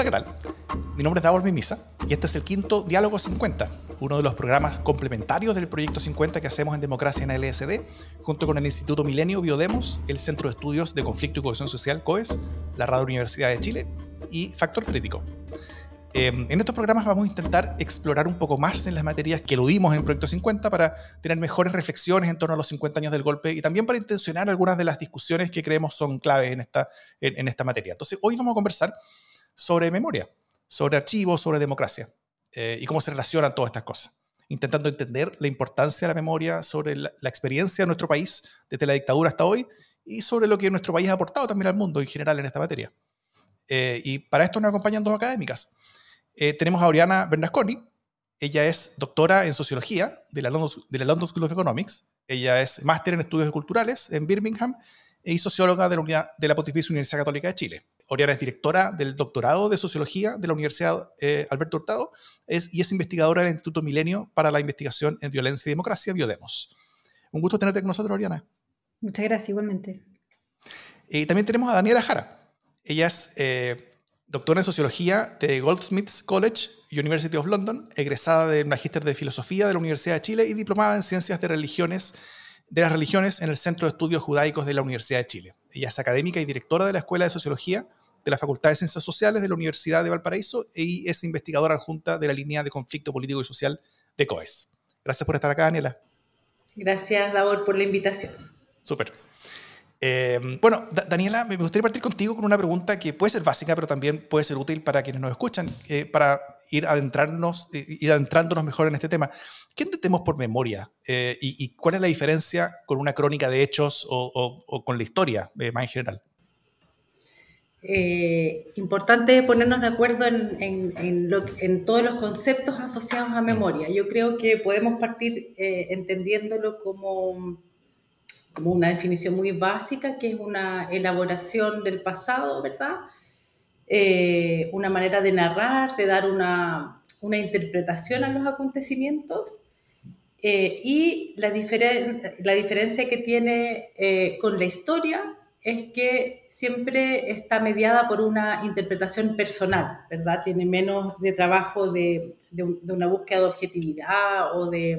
Hola, ¿qué tal? Mi nombre es Davor Mimisa y este es el quinto Diálogo 50, uno de los programas complementarios del Proyecto 50 que hacemos en Democracia en LSD, junto con el Instituto Milenio Biodemos, el Centro de Estudios de Conflicto y Cohesión Social, COES, la Radio Universidad de Chile y Factor Crítico. Em, en estos programas vamos a intentar explorar un poco más en las materias que eludimos en el Proyecto 50 para tener mejores reflexiones en torno a los 50 años del golpe y también para intencionar algunas de las discusiones que creemos son claves en esta, en, esta materia. Entonces, hoy vamos a conversar sobre memoria, sobre archivos, sobre democracia eh, y cómo se relacionan todas estas cosas intentando entender la importancia de la memoria sobre la, experiencia de nuestro país desde la dictadura hasta hoy y sobre lo que nuestro país ha aportado también al mundo en general en esta materia. Eh, y para esto nos acompañan dos académicas. Eh, tenemos a Oriana Bernasconi. Ella es doctora en sociología de la, London, School of Economics. Ella es máster en estudios culturales en Birmingham y socióloga de la Pontificia Universidad Católica de Chile. Oriana es directora del doctorado de sociología de la Universidad eh, Alberto Hurtado es, y es investigadora del Instituto Milenio para la Investigación en Violencia y Democracia, Biodemos. Un gusto tenerte con nosotros, Oriana. Muchas gracias, igualmente. Y también tenemos a Daniela Jara. Ella es eh, doctora en sociología de Goldsmiths College, University of London, egresada del Magíster de Filosofía de la Universidad de Chile y diplomada en Ciencias de Religiones de las Religiones en el Centro de Estudios Judaicos de la Universidad de Chile. Ella es académica y directora de la Escuela de Sociología de la Facultad de Ciencias Sociales de la Universidad de Valparaíso y es investigadora adjunta de la línea de conflicto político y social de COES. Gracias por estar acá, Daniela. Gracias, Davor, por la invitación. Súper. Em, bueno, Daniela, me gustaría partir contigo con una pregunta que puede ser básica, pero también puede ser útil para quienes nos escuchan, eh, para ir, adentrarnos, eh, ir adentrándonos mejor en este tema. ¿Qué entendemos por memoria? Eh, y, cuál es la diferencia con una crónica de hechos o, con la historia más en general? Importante ponernos de acuerdo en, en, todos los conceptos asociados a memoria. Yo creo que podemos partir entendiéndolo como como una definición muy básica, que es una elaboración del pasado, ¿verdad? Eh, una manera de narrar, de dar una, una interpretación a los acontecimientos. Eh, y la, la, diferencia que tiene eh, con la historia es que siempre está mediada por una interpretación personal, ¿verdad? Tiene menos de trabajo de, de una búsqueda de objetividad o de,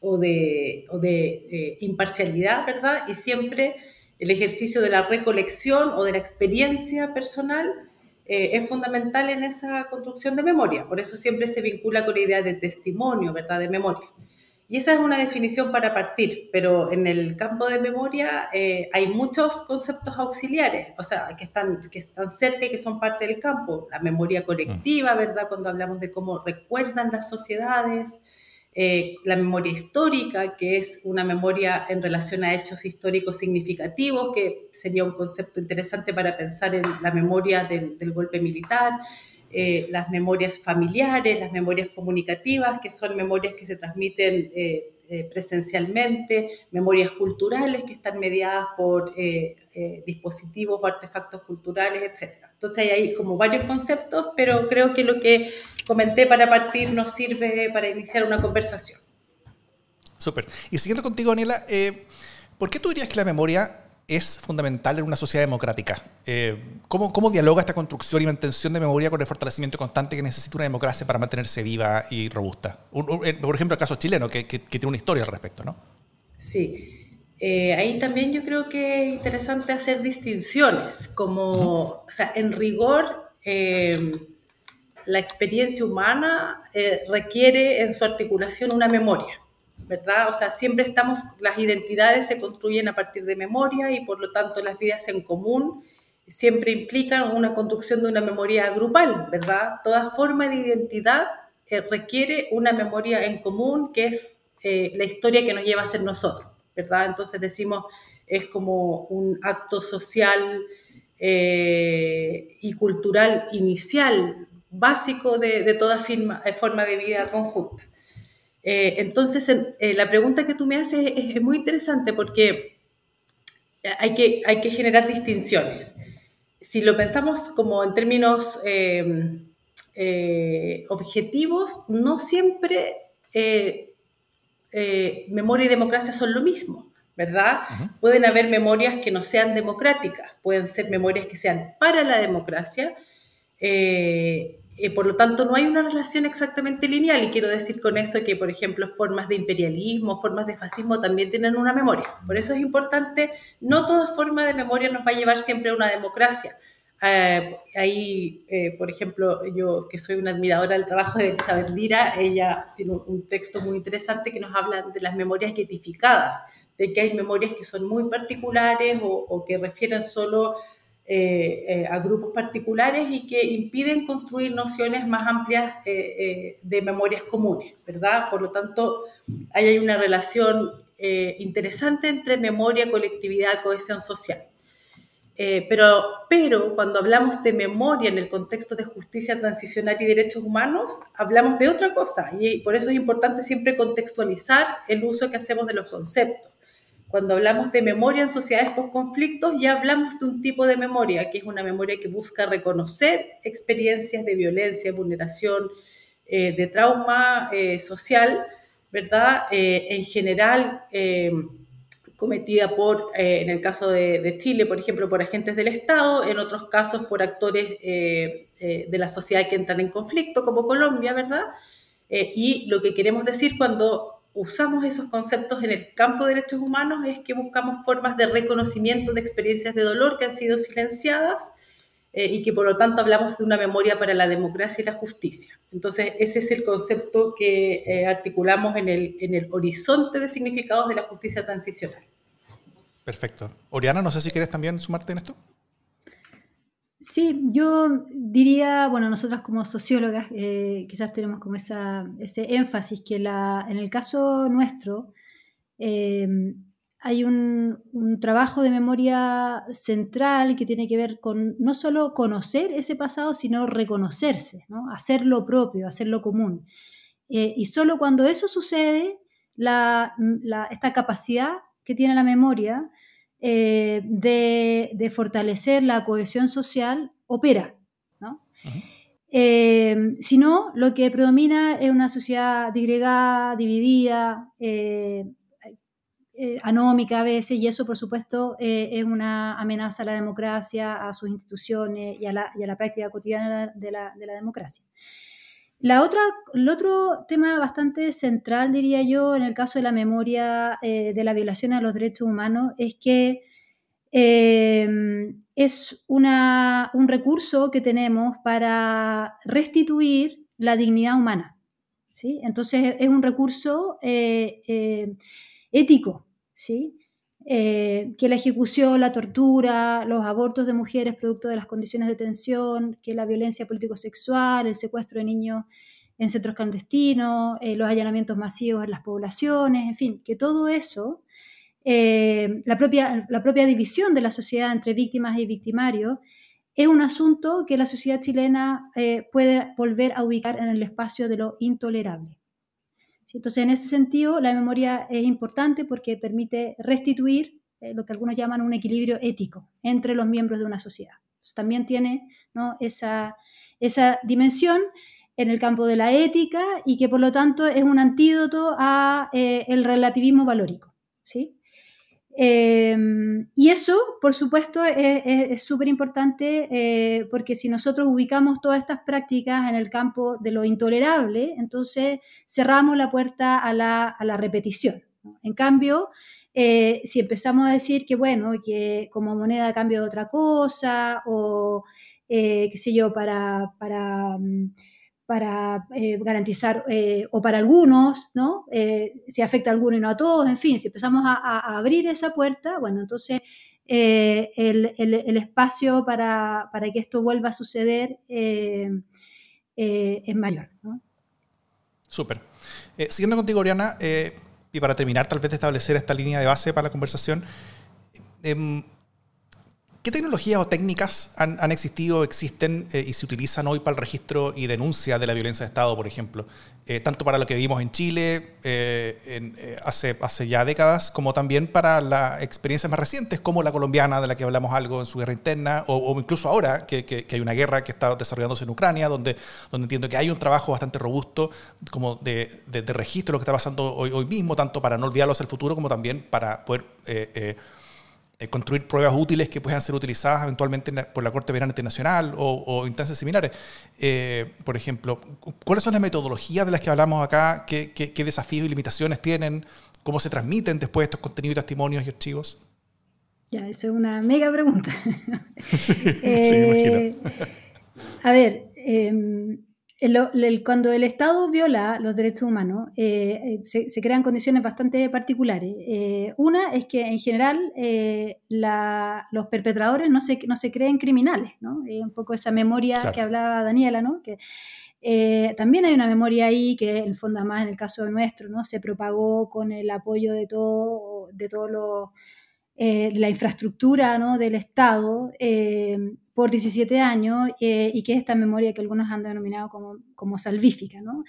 o de, o de eh, imparcialidad, ¿verdad? Y siempre el ejercicio de la recolección o de la experiencia personal eh, es fundamental en esa construcción de memoria. Por eso siempre se vincula con la idea de testimonio, ¿verdad? De memoria. Y esa es una definición para partir, pero en el campo de memoria eh, hay muchos conceptos auxiliares, o sea, que están, que están cerca y que son parte del campo. La memoria colectiva, ¿verdad? Cuando hablamos de cómo recuerdan las sociedades, eh, la memoria histórica, que es una memoria en relación a hechos históricos significativos, que sería un concepto interesante para pensar en la memoria del, golpe militar, eh, las memorias familiares, las memorias comunicativas, que son memorias que se transmiten eh, presencialmente, memorias culturales que están mediadas por dispositivos o artefactos culturales, etc. Entonces hay como varios conceptos, pero creo que lo que comenté para partir nos sirve para iniciar una conversación. Súper. Y siguiendo contigo, Daniela, eh, ¿por qué tú dirías que la memoria es fundamental en una sociedad democrática? Eh, ¿cómo, ¿cómo, dialoga esta construcción y mantención de memoria con el fortalecimiento constante que necesita una democracia para mantenerse viva y robusta? Eh, por ejemplo, el caso chileno, que, que, tiene una historia al respecto, ¿no? Sí. ahí también yo creo que es interesante hacer distinciones, como, o sea, en rigor, la experiencia humana eh, requiere en su articulación una memoria, ¿verdad? O sea, siempre estamos, las identidades se construyen a partir de memoria y por lo tanto las vidas en común siempre implican una construcción de una memoria grupal, ¿verdad? Toda forma de identidad eh, requiere una memoria en común que es eh, la historia que nos lleva a ser nosotros, ¿verdad? Entonces decimos, es como un acto social y cultural inicial básico de, toda eh, forma de vida conjunta. Eh, entonces, eh, la pregunta que tú me haces es, muy interesante porque hay que, hay que generar distinciones. Si lo pensamos como en términos objetivos, no siempre memoria y democracia son lo mismo. ¿verdad? Pueden haber memorias que no sean democráticas, pueden ser memorias que sean para la democracia, Eh, eh, por lo tanto, no hay una relación exactamente lineal y quiero decir con eso que, por ejemplo, formas de imperialismo, formas de fascismo también tienen una memoria. Por eso es importante, no toda forma de memoria nos va a llevar siempre a una democracia. Eh, ahí, eh, por ejemplo, yo que soy una admiradora del trabajo de Elizabeth Lira, ella tiene un, texto muy interesante que nos habla de las memorias guetificadas, de que hay memorias que son muy particulares o, o que refieren solo eh, eh, a grupos particulares y que impiden construir nociones más amplias eh, de memorias comunes, ¿verdad? Por lo tanto, ahí hay una relación interesante entre memoria, colectividad, cohesión social. pero, pero cuando hablamos de memoria en el contexto de justicia transicional y derechos humanos, hablamos de otra cosa y por eso es importante siempre contextualizar el uso que hacemos de los conceptos. Cuando hablamos de memoria en sociedades post-conflictos, ya hablamos de un tipo de memoria, que es una memoria que busca reconocer experiencias de violencia, vulneración, eh, de trauma eh, social, ¿verdad? Eh, en general, cometida por, en el caso de, Chile, por ejemplo, por agentes del Estado, en otros casos por actores de la sociedad que entran en conflicto, como Colombia, ¿verdad? y lo que queremos decir cuando usamos esos conceptos en el campo de derechos humanos es que buscamos formas de reconocimiento de experiencias de dolor que han sido silenciadas eh, y que por lo tanto hablamos de una memoria para la democracia y la justicia. Entonces, ese es el concepto que eh, articulamos en el, en el horizonte de significados de la justicia transicional. Perfecto. Oriana, no sé si quieres también sumarte en esto. Sí, yo diría, bueno, nosotras como sociólogas eh, quizás tenemos como esa, ese énfasis que la, en el caso nuestro eh, hay un, trabajo de memoria central que tiene que ver con no solo conocer ese pasado, sino reconocerse, ¿no? hacer lo propio, hacer lo común. Eh, y solo cuando eso sucede, la, esta capacidad que tiene la memoria eh, de, fortalecer la cohesión social opera. ¿no? Eh, si no, lo que predomina es una sociedad disgregada, dividida, eh, anómica a veces, y eso, por supuesto, es una amenaza a la democracia, a sus instituciones y a la, práctica cotidiana de la, democracia. La otra, el otro tema bastante central, diría yo, en el caso de la memoria eh, de la violación a los derechos humanos, es que eh, es un recurso que tenemos para restituir la dignidad humana. ¿sí? Entonces es un recurso eh, ético, ¿sí? Que la ejecución, la tortura, los abortos de mujeres producto de las condiciones de tensión, que la violencia político-sexual, el secuestro de niños en centros clandestinos, eh, los allanamientos masivos en las poblaciones, en fin, que todo eso, eh, la, propia, división de la sociedad entre víctimas y victimarios, es un asunto que la sociedad chilena eh, puede volver a ubicar en el espacio de lo intolerable. Entonces, en ese sentido, la memoria es importante porque permite restituir eh, lo que algunos llaman un equilibrio ético entre los miembros de una sociedad. también tiene esa, esa dimensión en el campo de la ética y que por lo tanto es un antídoto a eh, el relativismo valórico. ¿sí? Em, y eso, por supuesto, es súper importante eh, porque si nosotros ubicamos todas estas prácticas en el campo de lo intolerable, entonces cerramos la puerta a la, a la repetición. En cambio, eh, si empezamos a decir que, bueno, que como moneda cambio de otra cosa o, eh, qué sé yo, para... para mm, para eh, garantizar, eh, o para algunos, ¿no? Eh, si afecta a algunos y no a todos, en fin, si empezamos a, abrir esa puerta, bueno, entonces el, el, espacio para, para, que esto vuelva a suceder es mayor. Súper. siguiendo contigo, Oriana, y para terminar, tal vez de establecer esta línea de base para la conversación, em, ¿Qué tecnologías o técnicas han, existido, existen eh, y se utilizan hoy para el registro y denuncia de la violencia de Estado, por ejemplo? Eh, tanto para lo que vivimos en Chile eh, hace, hace ya décadas, como también para las experiencias más recientes, como la colombiana, de la que hablamos algo en su guerra interna, o, incluso ahora que, hay una guerra que está desarrollándose en Ucrania, donde, donde entiendo que hay un trabajo bastante robusto como de, registro de lo que está pasando hoy, mismo, tanto para no olvidarlo hacia el futuro, como también para poder construir pruebas útiles que puedan ser utilizadas eventualmente por la Corte Penal Internacional o, instancias similares. por ejemplo, ¿cuáles son las metodologías de las que hablamos acá? ¿Qué, qué desafíos y limitaciones tienen? ¿Cómo se transmiten después estos contenidos, testimonios y archivos? Ya, eso es una mega pregunta. sí, eh, a ver, em, cuando el Estado viola los derechos humanos, eh, eh, se, crean condiciones bastante particulares. una es que en general los perpetradores no se, no se creen criminales, ¿no? un poco esa memoria que hablaba Daniela, ¿no? Que, también hay una memoria ahí que en el fondo además en el caso nuestro no se propagó con el apoyo de todo de todos los eh, la infraestructura del Estado eh, por 17 años eh, y que es esta memoria que algunos han denominado como, como salvífica. ¿no?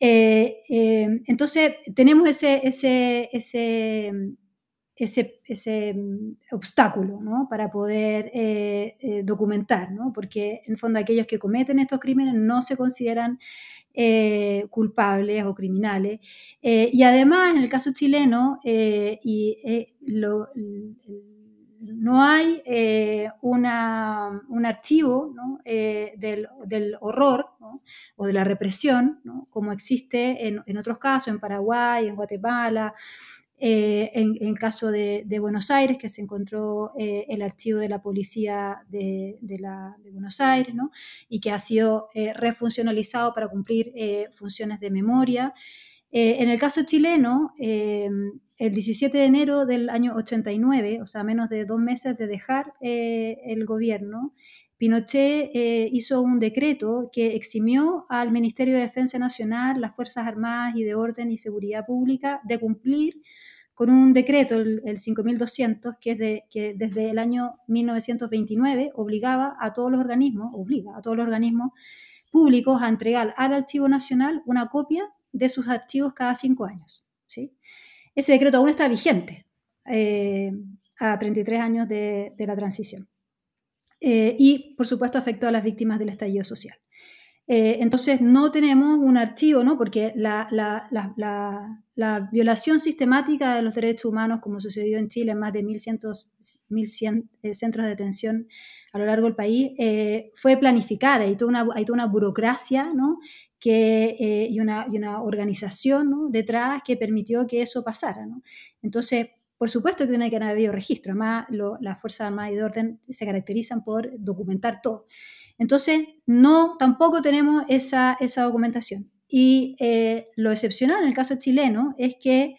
entonces, tenemos ese, ese, ese, ese, ese mm, obstáculo ¿no? para poder documentar, ¿no? porque en el fondo aquellos que cometen estos crímenes no se consideran eh, culpables o criminales. Eh, y además, en el caso chileno, eh, y, no hay una, un archivo del, horror o de la represión, como existe en, en, otros casos, en Paraguay, en Guatemala, eh, en, caso de, Buenos Aires, que se encontró eh, el archivo de la policía de, Buenos Aires, y que ha sido eh, refuncionalizado para cumplir funciones de memoria. en el caso chileno, el 17 de enero del año 89, o sea, menos de dos meses de dejar el gobierno, Pinochet hizo un decreto que eximió al Ministerio de Defensa Nacional, las Fuerzas Armadas y de Orden y Seguridad Pública de cumplir con un decreto, el, 5200, que, es de, que desde el año 1929 obligaba a todos los organismos, obliga a todos los organismos públicos a entregar al Archivo Nacional una copia de sus archivos cada cinco años. ¿sí? Ese decreto aún está vigente eh, a 33 años de, la transición. Eh, y, por supuesto, afectó a las víctimas del estallido social. Eh, entonces no tenemos un archivo, ¿no? porque la, violación sistemática de los derechos humanos, como sucedió en Chile en más de 1.100, eh, centros de detención a lo largo del país, eh, fue planificada. Hay toda una, hay toda una burocracia ¿no? que, y, una, y, una, organización detrás que permitió que eso pasara. ¿no? Entonces, por supuesto que tiene que haber registro. Además, las Fuerzas Armadas y de Orden se caracterizan por documentar todo. Entonces, no, tampoco tenemos esa, documentación. Y eh, lo excepcional en el caso chileno es que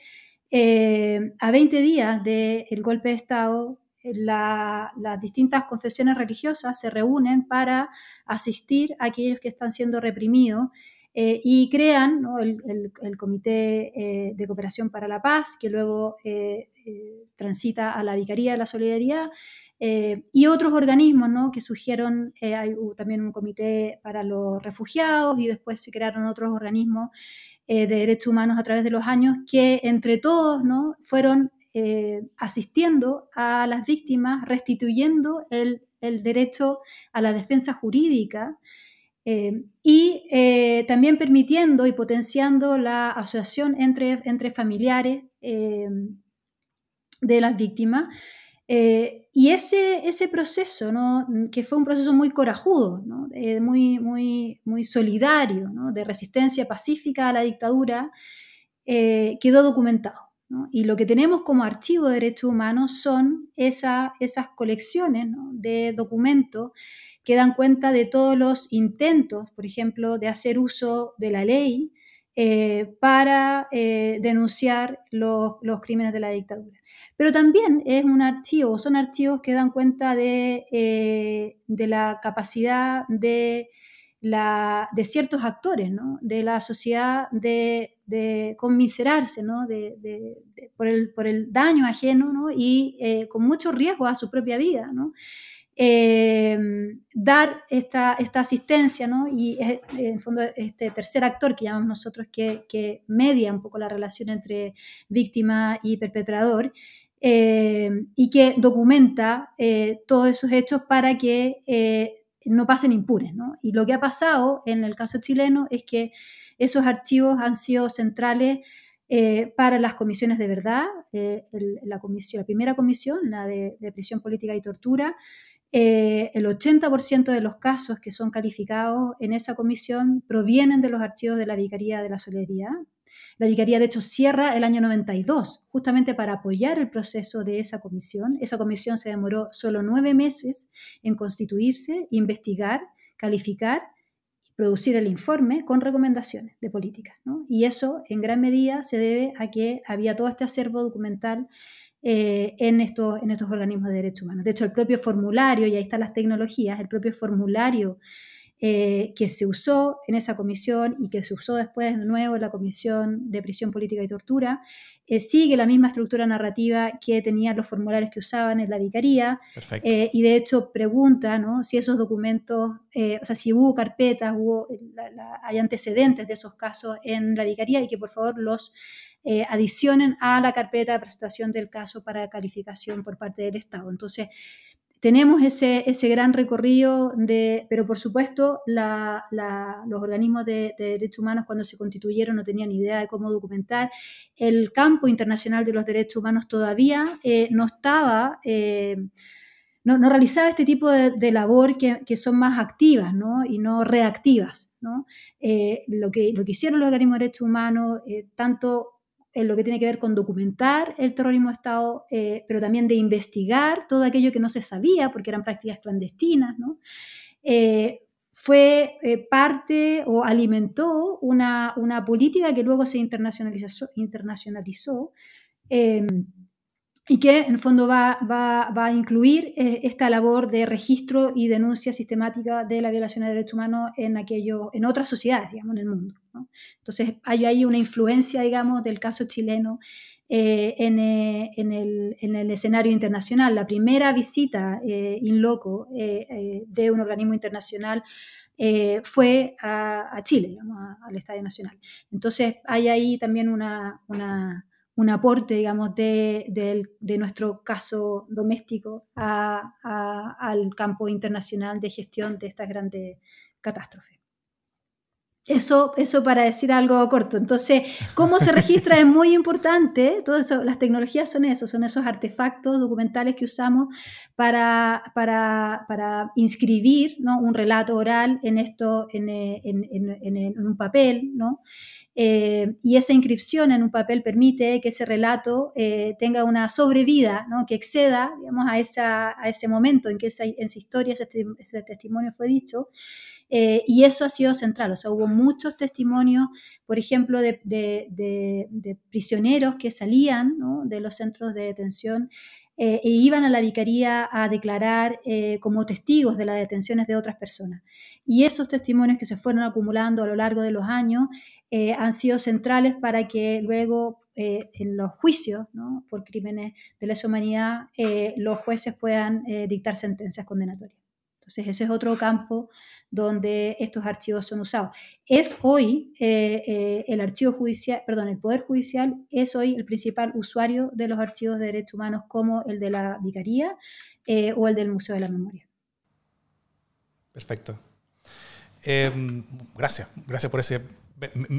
eh, a 20 días del golpe de Estado, las distintas confesiones religiosas se reúnen para asistir a aquellos que están siendo reprimidos eh, y crean el, Comité de Cooperación para la Paz, que luego transita a la Vicaría de la Solidaridad, eh, y otros organismos ¿no? que surgieron, eh, hay también un comité para los refugiados y después se crearon otros organismos eh, de derechos humanos a través de los años que entre todos ¿no? fueron asistiendo a las víctimas, restituyendo el, el, derecho a la defensa jurídica y también permitiendo y potenciando la asociación entre, entre familiares de las víctimas. Eh, y ese, ese proceso, ¿no? que fue un proceso muy corajudo. Eh, muy, muy, muy solidario, de resistencia pacífica a la dictadura, eh, quedó documentado. Y lo que tenemos como archivo de derechos humanos son esa, esas colecciones de documentos que dan cuenta de todos los intentos, por ejemplo, de hacer uso de la ley para denunciar los, los crímenes de la dictadura. Pero también es un archivo, son archivos que dan cuenta de, eh, la capacidad de, la, de ciertos actores de la sociedad de, conmiserarse por, el, daño ajeno y eh, con mucho riesgo a su propia vida. Em, dar esta, esta asistencia, Y en el fondo este tercer actor que llamamos nosotros que, que media un poco la relación entre víctima y perpetrador, eh, y que documenta eh, todos esos hechos para que eh, no pasen impunes. Y lo que ha pasado en el caso chileno es que esos archivos han sido centrales para las comisiones de verdad, la, comisión, la primera comisión, la de prisión política y tortura, eh, el 80% de los casos que son calificados en esa comisión provienen de los archivos de la Vicaría de la Solería. La Vicaría, de hecho, cierra el año 92, justamente para apoyar el proceso de esa comisión. Esa comisión se demoró solo nueve meses en constituirse, investigar, calificar producir el informe con recomendaciones de política. Y eso, en gran medida, se debe a que había todo este acervo documental eh, en, estos, en estos organismos de derechos humanos. De hecho, el propio formulario, y ahí están las tecnologías, el propio formulario eh, que se usó en esa comisión y que se usó después de nuevo en la Comisión de Prisión Política y Tortura, eh, sigue la misma estructura narrativa que tenían los formularios que usaban en la vicaría. y de hecho pregunta ¿no? si esos documentos, o sea, si hubo carpetas, hubo, hay antecedentes de esos casos en la vicaría y que por favor los eh, adicionen a la carpeta de presentación del caso para calificación por parte del Estado. Entonces, tenemos ese, ese gran recorrido, de, pero por supuesto los organismos de, derechos humanos cuando se constituyeron no tenían idea de cómo documentar. El campo internacional de los derechos humanos todavía eh, no estaba... Eh, no, realizaba este tipo de, labor que, son más activas ¿no? y no reactivas. ¿no? lo, que, lo que hicieron los organismos de derechos humanos, tanto en lo que tiene que ver con documentar el terrorismo de Estado, eh, pero también de investigar todo aquello que no se sabía, porque eran prácticas clandestinas. Eh, fue eh, parte o alimentó una, una, política que luego se internacionalizó, internacionalizó y que en el fondo va, va, va a incluir eh, esta labor de registro y denuncia sistemática de la violación de derechos humanos en, aquello, en otras sociedades, digamos, en el mundo. Entonces hay ahí una influencia, digamos, del caso chileno eh, en, eh, en, el, en, el, escenario internacional. La primera visita in loco de un organismo internacional fue a, Chile, digamos, al Estadio Nacional. Entonces hay ahí también una, una un aporte, digamos, de, nuestro caso doméstico al campo internacional de gestión de estas grandes catástrofes. Eso, eso para decir algo corto. Entonces, cómo se registra es muy importante. Todo las tecnologías son eso, son esos artefactos documentales que usamos para, inscribir un relato oral en esto, en, en un papel, ¿no? Eh, y esa inscripción en un papel permite que ese relato eh, tenga una sobrevida, ¿no? que exceda digamos, a, esa, a, ese momento en que esa, esa historia, ese, testimonio fue dicho. Eh, y eso ha sido central, o sea, hubo muchos testimonios, por ejemplo, de, de, de, prisioneros que salían de los centros de detención e iban a la vicaría a declarar como testigos de las detenciones de otras personas. Y esos testimonios que se fueron acumulando a lo largo de los años eh, han sido centrales para que luego eh, en los juicios por crímenes de lesa humanidad eh, los jueces puedan dictar sentencias condenatorias. Entonces ese es otro campo donde estos archivos son usados. Es hoy el archivo judicial, perdón, el Poder Judicial es hoy el principal usuario de los archivos de derechos humanos como el de la Vicaría o el del Museo de la Memoria. Perfecto. gracias, gracias por ese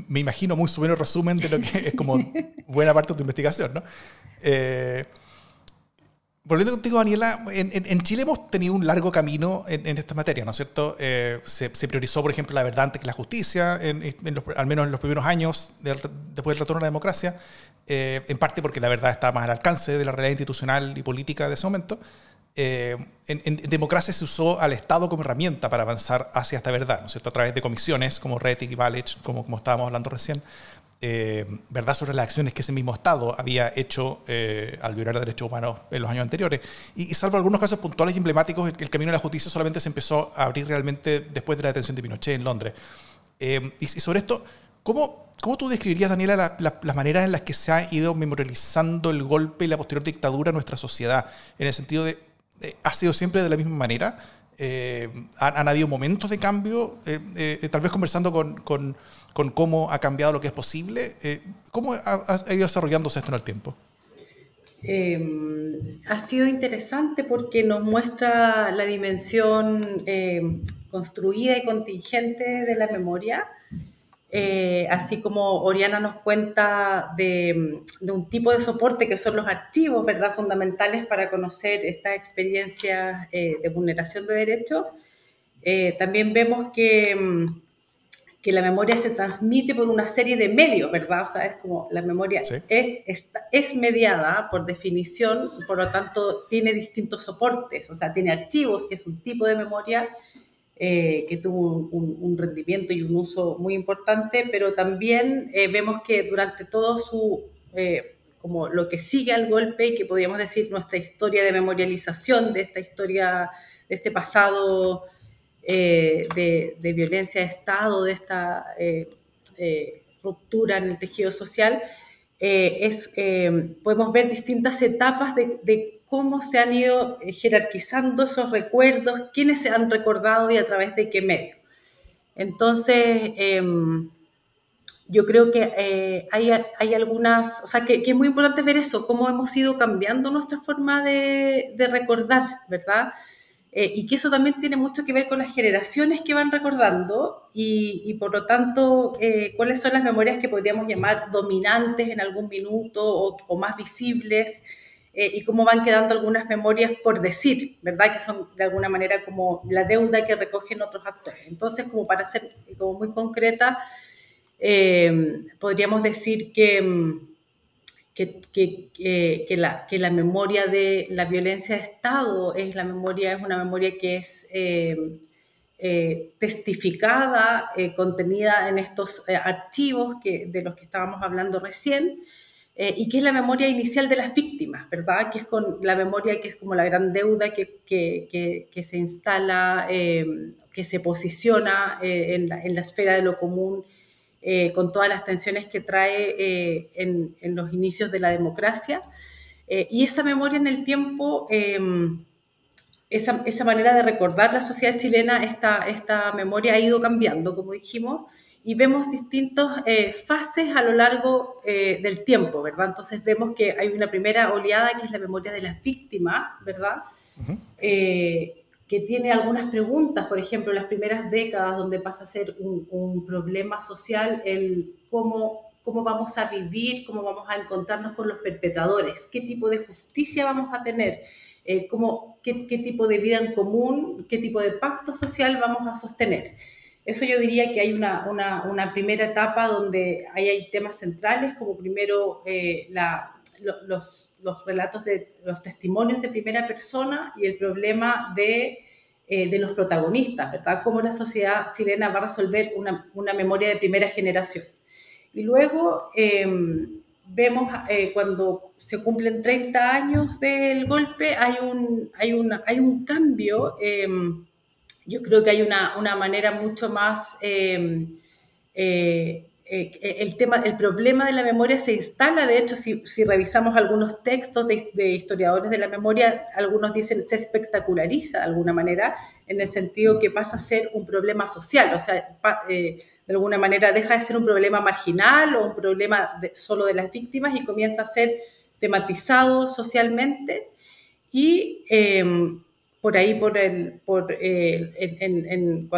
me, imagino muy su resumen de lo que es como buena parte de tu investigación, ¿no? Volviendo contigo, Daniela, en, Chile hemos tenido un largo camino en, esta materia, ¿no es cierto? Eh, se, priorizó, por ejemplo, la verdad antes que la justicia, al menos en los primeros años después del retorno a la democracia, eh, en parte porque la verdad está más al alcance de la realidad institucional y política de ese momento. Eh, en, democracia se usó al Estado como herramienta para avanzar hacia esta verdad, ¿no es cierto? A través de comisiones como Retic y Valich, como, como estábamos hablando recién, eh, verdad sobre las acciones que ese mismo Estado había hecho eh, al violar derechos humanos en los años anteriores. Y, salvo algunos casos puntuales y emblemáticos, el, camino de la justicia solamente se empezó a abrir realmente después de la detención de Pinochet en Londres. y, sobre esto, ¿cómo, ¿cómo tú describirías, Daniela, las maneras en las que se ha ido memorializando el golpe y la posterior dictadura en nuestra sociedad? En el sentido de eh, ha sido siempre de la misma manera. Eh, han, habido momentos de cambio, eh, tal vez conversando con, con, con, cómo ha cambiado lo que es posible. ¿Cómo ha, ido desarrollándose esto en el tiempo? Em, ha sido interesante porque nos muestra la dimensión construida y contingente de la memoria eh, así como Oriana nos cuenta de, un tipo de soporte que son los archivos, ¿verdad? Fundamentales para conocer estas experiencias eh, de vulneración de derechos. Eh, también vemos que, mm, que, la memoria se transmite por una serie de medios, ¿verdad? O sea, es como la memoria es, es mediada por definición, por lo tanto tiene distintos soportes, o sea, tiene archivos, que es un tipo de memoria, eh, que tuvo un, rendimiento y un uso muy importante, pero también eh, vemos que durante todo su, eh, como lo que sigue al golpe y que podríamos decir nuestra historia de memorialización de esta historia, de este pasado de, de, violencia de Estado, de esta ruptura en el tejido social, es, podemos ver distintas etapas de, de cómo se han ido eh, jerarquizando esos recuerdos, quiénes se han recordado y a través de qué medio. Entonces, em, yo creo que eh, hay, hay, algunas, o sea, que, es muy importante ver eso, cómo hemos ido cambiando nuestra forma de, recordar, ¿verdad? Eh, y que eso también tiene mucho que ver con las generaciones que van recordando y, por lo tanto, cuáles son las memorias que podríamos llamar dominantes en algún minuto o, o más visibles eh, y cómo van quedando algunas memorias por decir, ¿verdad? Que son de alguna manera como la deuda que recogen otros actores. Entonces, como para ser como muy concreta, eh, podríamos decir que, que, que, la, que, la, memoria de la violencia de Estado es, la memoria, es una memoria que es eh, testificada, contenida en estos archivos que, de los que estábamos hablando recién, eh, y que es la memoria inicial de las víctimas, ¿verdad? Que es con la memoria que es como la gran deuda que, se instala, eh, que se posiciona eh, en, la, en, la, esfera de lo común, con todas las tensiones que trae en, en, los inicios de la democracia. y esa memoria en el tiempo, esa, esa, manera de recordar la sociedad chilena, esta, esta memoria ha ido cambiando, como dijimos, y vemos distintas eh, fases a lo largo eh, del tiempo, ¿verdad? Entonces vemos que hay una primera oleada que es la memoria de las víctimas, ¿verdad? Eh, que tiene algunas preguntas, por ejemplo, las primeras décadas donde pasa a ser un, problema social el cómo, cómo vamos a vivir, cómo vamos a encontrarnos con los perpetradores, qué tipo de justicia vamos a tener, cómo, qué, tipo de vida en común, qué tipo de pacto social vamos a sostener. Eso yo diría que hay una, una, primera etapa donde hay temas centrales, como primero eh, la, los, los, relatos de los testimonios de primera persona y el problema de, eh, de los protagonistas, ¿verdad? Cómo la sociedad chilena va a resolver una, una memoria de primera generación. Y luego em, vemos eh, cuando se cumplen 30 años del golpe, hay un, hay una, hay un cambio em, yo creo que hay una, una manera mucho más... Eh, eh, el, tema, el problema de la memoria se instala, de hecho, si, si revisamos algunos textos de, historiadores de la memoria, algunos dicen se espectaculariza de alguna manera, en el sentido que pasa a ser un problema social, o sea, eh, de alguna manera deja de ser un problema marginal o un problema solo de las víctimas y comienza a ser tematizado socialmente y em, por ahí, por el, por, eh, en,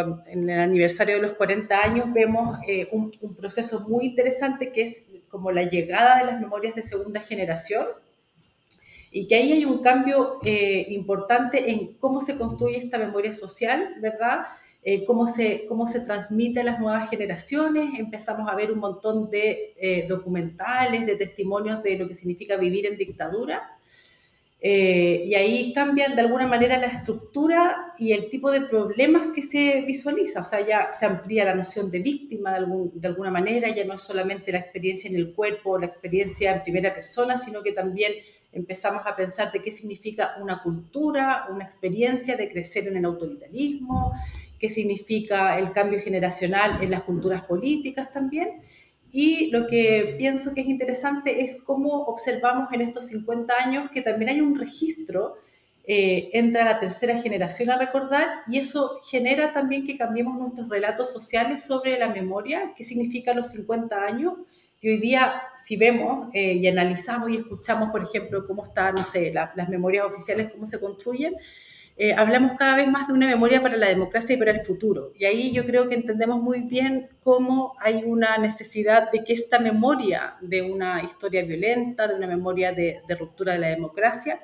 el aniversario de los 40 años, vemos eh, un, proceso muy interesante que es como la llegada de las memorias de segunda generación y que ahí hay un cambio eh, importante en cómo se construye esta memoria social, ¿verdad? cómo, se, cómo se transmite a las nuevas generaciones. Empezamos a ver un montón de documentales, de testimonios de lo que significa vivir en dictadura eh, y ahí cambia de alguna manera la estructura y el tipo de problemas que se visualiza. O sea, ya se amplía la noción de víctima de, de alguna manera, ya no es solamente la experiencia en el cuerpo, la experiencia en primera persona, sino que también empezamos a pensar de qué significa una cultura, una experiencia de crecer en el autoritarismo, qué significa el cambio generacional en las culturas políticas también. Y lo que pienso que es interesante es cómo observamos en estos 50 años que también hay un registro, eh, entra la tercera generación a recordar y eso genera también que cambiemos nuestros relatos sociales sobre la memoria, qué significa los 50 años. Y hoy día, si vemos eh, y analizamos y escuchamos, por ejemplo, cómo están, no sé, las memorias oficiales, cómo se construyen, eh, hablamos cada vez más de una memoria para la democracia y para el futuro. Y ahí yo creo que entendemos muy bien cómo hay una necesidad de que esta memoria de una historia violenta, de una memoria de, ruptura de la democracia,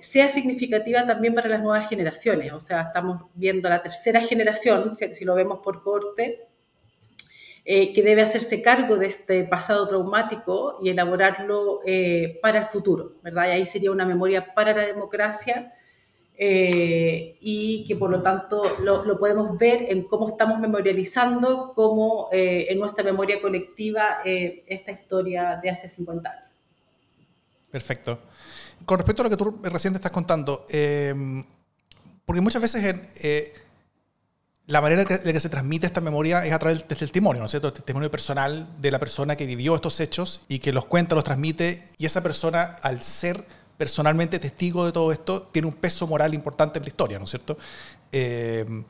sea significativa también para las nuevas generaciones. O sea, estamos viendo la tercera generación, si, lo vemos por corte, eh, que debe hacerse cargo de este pasado traumático y elaborarlo eh, para el futuro, ¿verdad? Y ahí sería una memoria para la democracia eh, y que por lo tanto lo, podemos ver en cómo estamos memorializando, cómo eh, en nuestra memoria colectiva eh, esta historia de hace 50 años. Perfecto. Con respecto a lo que tú recién estás contando, porque muchas veces la manera en que, se transmite esta memoria es a través del testimonio, ¿no es cierto? El testimonio personal de la persona que vivió estos hechos y que los cuenta, los transmite, y esa persona, al ser personalmente testigo de todo esto, tiene un peso moral importante en la historia, ¿no es cierto? Eh,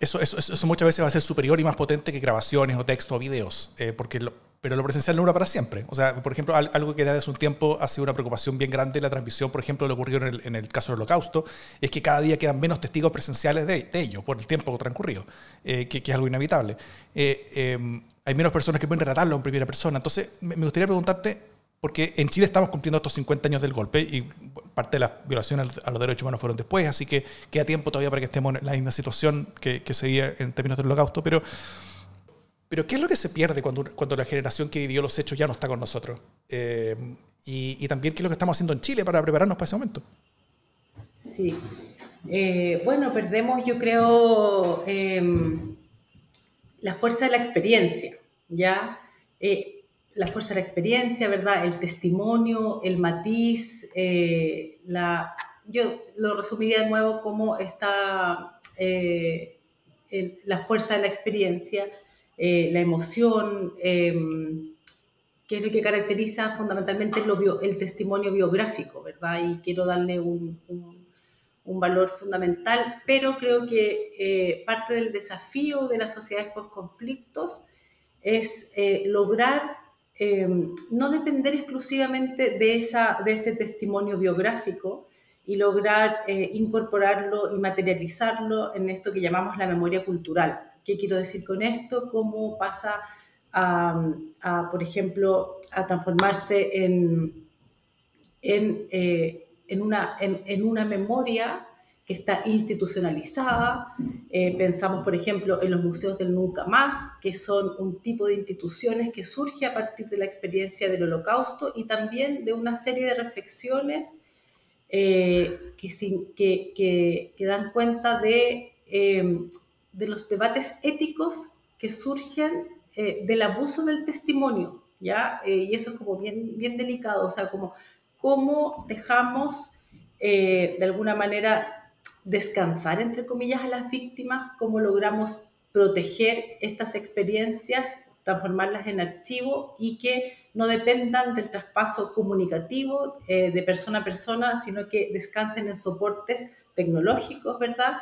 eso, eso, muchas veces va a ser superior y más potente que grabaciones o textos o videos, eh, porque pero lo presencial no dura para siempre. O sea, por ejemplo, algo que desde hace un tiempo ha sido una preocupación bien grande la transmisión, por ejemplo, lo ocurrió en el, caso del holocausto, es que cada día quedan menos testigos presenciales de, de ello por el tiempo transcurrido, eh, que, es algo inevitable. hay menos personas que pueden relatarlo en primera persona. Entonces, me gustaría preguntarte, porque en Chile estamos cumpliendo estos 50 años del golpe y parte de las violaciones a los derechos humanos fueron después, así que queda tiempo todavía para que estemos en la misma situación que, que se veía en términos del holocausto, pero, pero ¿qué es lo que se pierde cuando, cuando la generación que vivió los hechos ya no está con nosotros? Eh, y, también qué es lo que estamos haciendo en Chile para prepararnos para ese momento. Sí, eh, bueno, perdemos yo creo em, la fuerza de la experiencia, ¿ya? La fuerza de la experiencia, ¿verdad? El testimonio, el matiz, eh, la, yo lo resumiría de nuevo como está eh, la fuerza de la experiencia, eh, la emoción, em, que es lo que caracteriza fundamentalmente el testimonio biográfico, ¿verdad? Y quiero darle un, un valor fundamental, pero creo que parte del desafío de las sociedades post-conflictos es lograr Em, no depender exclusivamente de, esa, de ese testimonio biográfico y lograr eh, incorporarlo y materializarlo en esto que llamamos la memoria cultural. ¿Qué quiero decir con esto? ¿Cómo pasa por ejemplo, a transformarse en, en, eh, en, una, en una memoria está institucionalizada. Eh, pensamos, por ejemplo, en los museos del Nunca Más, que son un tipo de instituciones que surge a partir de la experiencia del holocausto y también de una serie de reflexiones eh, que, que, que, dan cuenta de, em, de los debates éticos que surgen eh, del abuso del testimonio, ¿ya? y eso es como bien, bien delicado, o sea, como cómo dejamos de alguna manera descansar, entre comillas, a las víctimas, cómo logramos proteger estas experiencias, transformarlas en archivo y que no dependan del traspaso comunicativo eh, de persona a persona, sino que descansen en soportes tecnológicos, ¿verdad?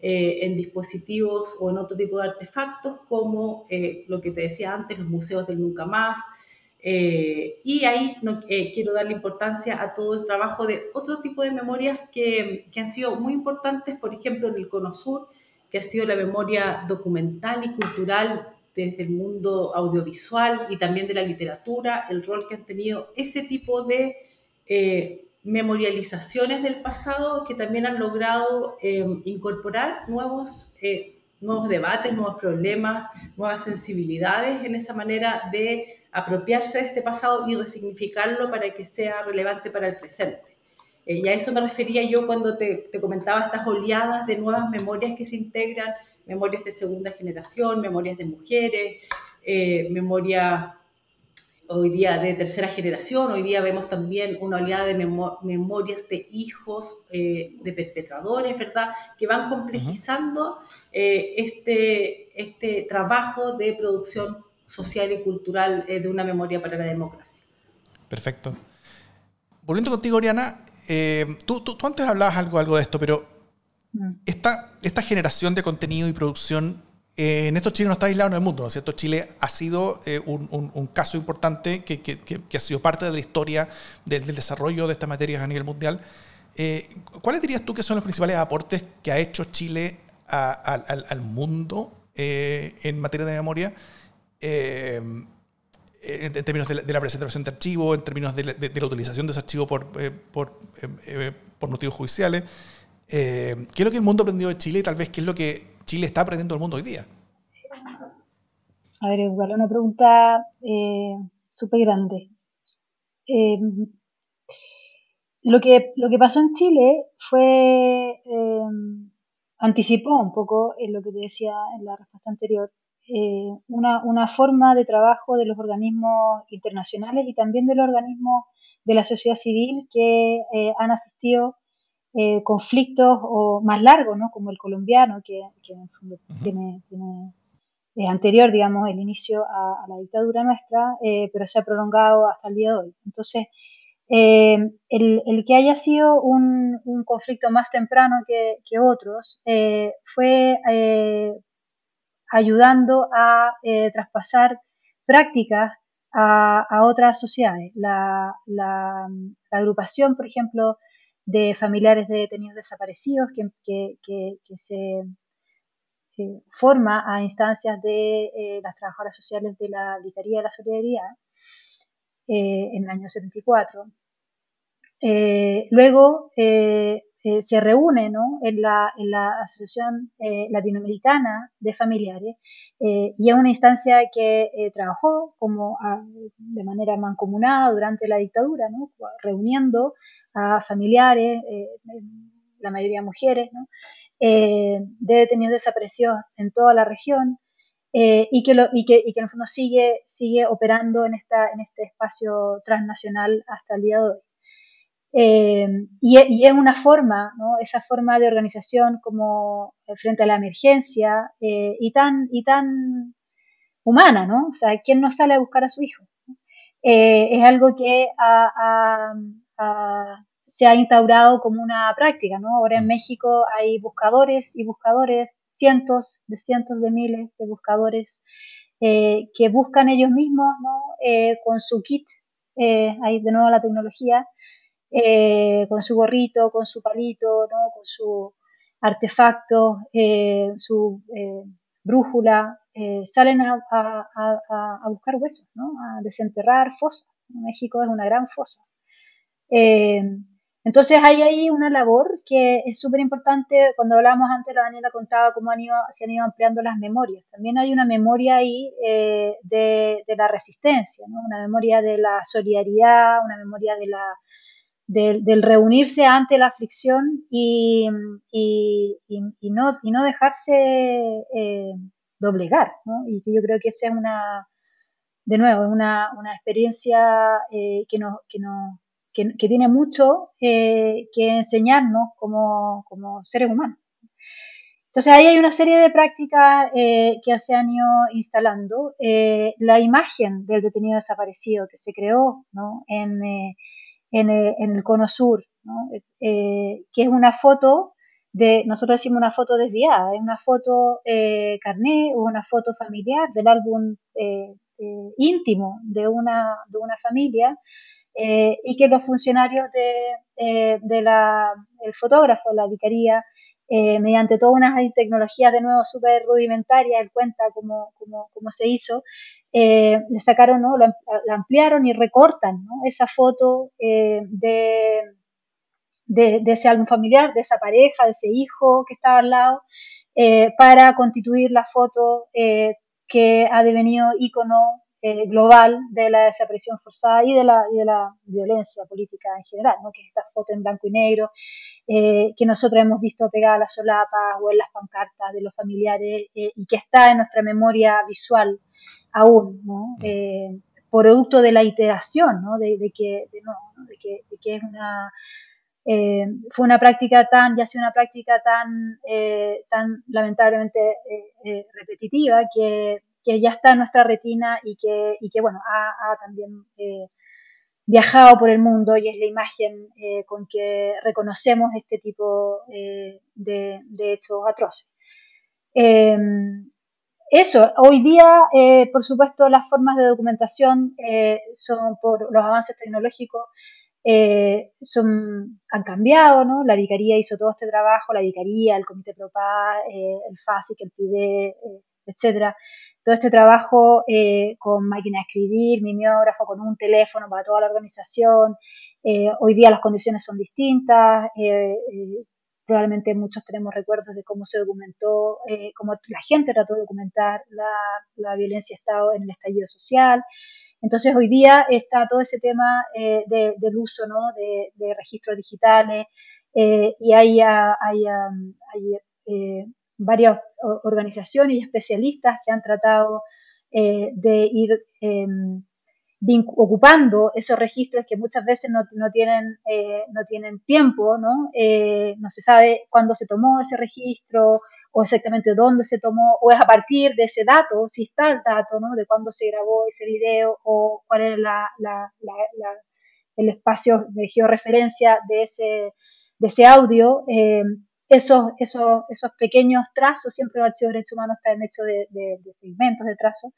Eh, en dispositivos o en otro tipo de artefactos, como eh, lo que te decía antes, los museos del Nunca Más, eh, y ahí no, eh, quiero darle importancia a todo el trabajo de otro tipo de memorias que, que, han sido muy importantes, por ejemplo, en el Cono Sur, que ha sido la memoria documental y cultural desde el mundo audiovisual y también de la literatura, el rol que han tenido ese tipo de eh, memorializaciones del pasado que también han logrado incorporar nuevos, nuevos debates, nuevos problemas, nuevas sensibilidades en esa manera de apropiarse de este pasado y resignificarlo para que sea relevante para el presente. Eh, y a eso me refería yo cuando te, comentaba estas oleadas de nuevas memorias que se integran, memorias de segunda generación, memorias de mujeres, eh, memoria hoy día de tercera generación, hoy día vemos también una oleada de memorias de hijos eh, de perpetradores, ¿verdad? Que van complejizando este, este trabajo de producción social y cultural eh, de una memoria para la democracia. Perfecto. Volviendo contigo, Oriana, eh, tú, tú, antes hablabas algo, algo de esto, pero mm. esta, esta generación de contenido y producción eh, en esto Chile no está aislado en el mundo, ¿no es cierto? Chile ha sido un, un, caso importante que, que, que, ha sido parte de la historia del, del, desarrollo de estas materias a nivel mundial. ¿Cuáles dirías tú que son los principales aportes que ha hecho Chile al, mundo en materia de memoria? En, términos de la, presentación de archivos, en términos de la, utilización de ese archivo por, por, por motivos judiciales. ¿Qué es lo que el mundo ha aprendido de Chile y tal vez qué es lo que Chile está aprendiendo del mundo hoy día? A ver, igual una pregunta eh, súper grande. Eh, lo, que, lo que pasó en Chile fue, eh, anticipó un poco en lo que te decía en la respuesta anterior, una, una, forma de trabajo de los organismos internacionales y también de los organismos de la sociedad civil que han asistido conflictos o más largos, ¿no? como el colombiano, que, tiene, tiene es anterior, digamos, el inicio a, la dictadura nuestra, eh, pero se ha prolongado hasta el día de hoy. Entonces, eh, el, que haya sido un, conflicto más temprano que, otros eh, fue ayudando a traspasar prácticas a, otras sociedades. La, agrupación, por ejemplo, de familiares de detenidos desaparecidos que, se forma a instancias de eh, las trabajadoras sociales de la Vicaría de la Solidaridad eh, en el año 74. Eh, se reúne en, la, Asociación Latinoamericana de Familiares y es una instancia que trabajó como de manera mancomunada durante la dictadura, reuniendo a familiares, la mayoría mujeres, ¿no? eh, de detenidos desaparecidos en toda la región eh, y, que lo, y, que, en el fondo sigue, sigue operando en, esta, en este espacio transnacional hasta el día de hoy. Eh, y, y, es una forma, ¿no? esa forma de organización como frente a la emergencia eh, y, tan, y tan humana, ¿no? O sea, ¿quién no sale a buscar a su hijo? es algo que ha, se ha instaurado como una práctica, ¿no? Ahora en. México hay buscadores y buscadores, cientos de cientos de miles de buscadores eh, que buscan ellos mismos, ¿no? Eh, con su kit, eh, ahí de nuevo la tecnología, con su gorrito, con su palito, ¿no? Con su artefacto, su brújula, salen a, buscar huesos, ¿no? A desenterrar fosas. México es una gran fosa. Entonces hay ahí una labor que es súper importante. Cuando hablábamos antes, la Daniela contaba cómo se han ido ampliando las memorias. También hay una memoria ahí eh, de, la resistencia, una memoria de la solidaridad, una memoria de la, del reunirse ante la aflicción y, y, no, y no dejarse eh, doblegar. ¿no? Y yo creo que esa es una, de nuevo, una, una experiencia eh, que nos... Que nos que, tiene mucho eh, que enseñarnos como, seres humanos. Entonces ahí hay una serie de prácticas que se han ido instalando. La imagen del detenido desaparecido que se creó en, el Cono Sur, que es una foto de, nosotros decimos una foto desviada, es una foto carné o una foto familiar del álbum íntimo de una, de una familia eh, y que los funcionarios de, eh, la, el fotógrafo, la vicaría, eh, mediante todas unas tecnologías de nuevo súper rudimentarias, él cuenta cómo, cómo, cómo se hizo, le sacaron, ¿no? la, ampliaron y recortan esa foto de, de, de, ese álbum familiar, de esa pareja, de ese hijo que estaba al lado, para constituir la foto que ha devenido ícono eh, global de la desaparición forzada y de la, y de la violencia política en general, ¿no? que es esta foto en blanco y negro, eh, que nosotros hemos visto pegada a las solapas o en las pancartas de los familiares eh, y que está en nuestra memoria visual aún, ¿no? Mm. producto de la iteración, ¿no? de, que, de, ¿no? de, que, de que es una... fue una práctica tan, ya ha sido una práctica tan, tan lamentablemente repetitiva que que ya está en nuestra retina y que, y que bueno, ha, también eh, viajado por el mundo y es la imagen eh, con que reconocemos este tipo eh, de, hechos atroces. Em, eso, hoy día, por supuesto, las formas de documentación son por los avances tecnológicos, han cambiado, ¿no? La Vicaría hizo todo este trabajo, la Vicaría, el Comité Propa, el FASIC, el PIDE, etcétera. Todo este trabajo con máquina de escribir, mimeógrafo, con un teléfono para toda la organización. hoy día las condiciones son distintas probablemente muchos tenemos recuerdos de cómo se documentó, eh, cómo la gente trató de documentar la, la, violencia de Estado en el estallido social. Entonces hoy día está todo ese tema eh, del uso ¿no? de, de registros digitales eh, y hay, hay, hay eh, varias organizaciones y especialistas que han tratado de ir em, ocupando esos registros que muchas veces no, no tienen, eh, no tienen tiempo, ¿no? Eh, no se sabe cuándo se tomó ese registro o exactamente dónde se tomó, o es a partir de ese dato, si está el dato, ¿no? De cuándo se grabó ese video o cuál es la, la, la, el espacio de georreferencia de ese, de ese audio. Eh, esos, esos, esos pequeños trazos, siempre los archivos de derechos humanos están hechos de, de, de segmentos de trazos,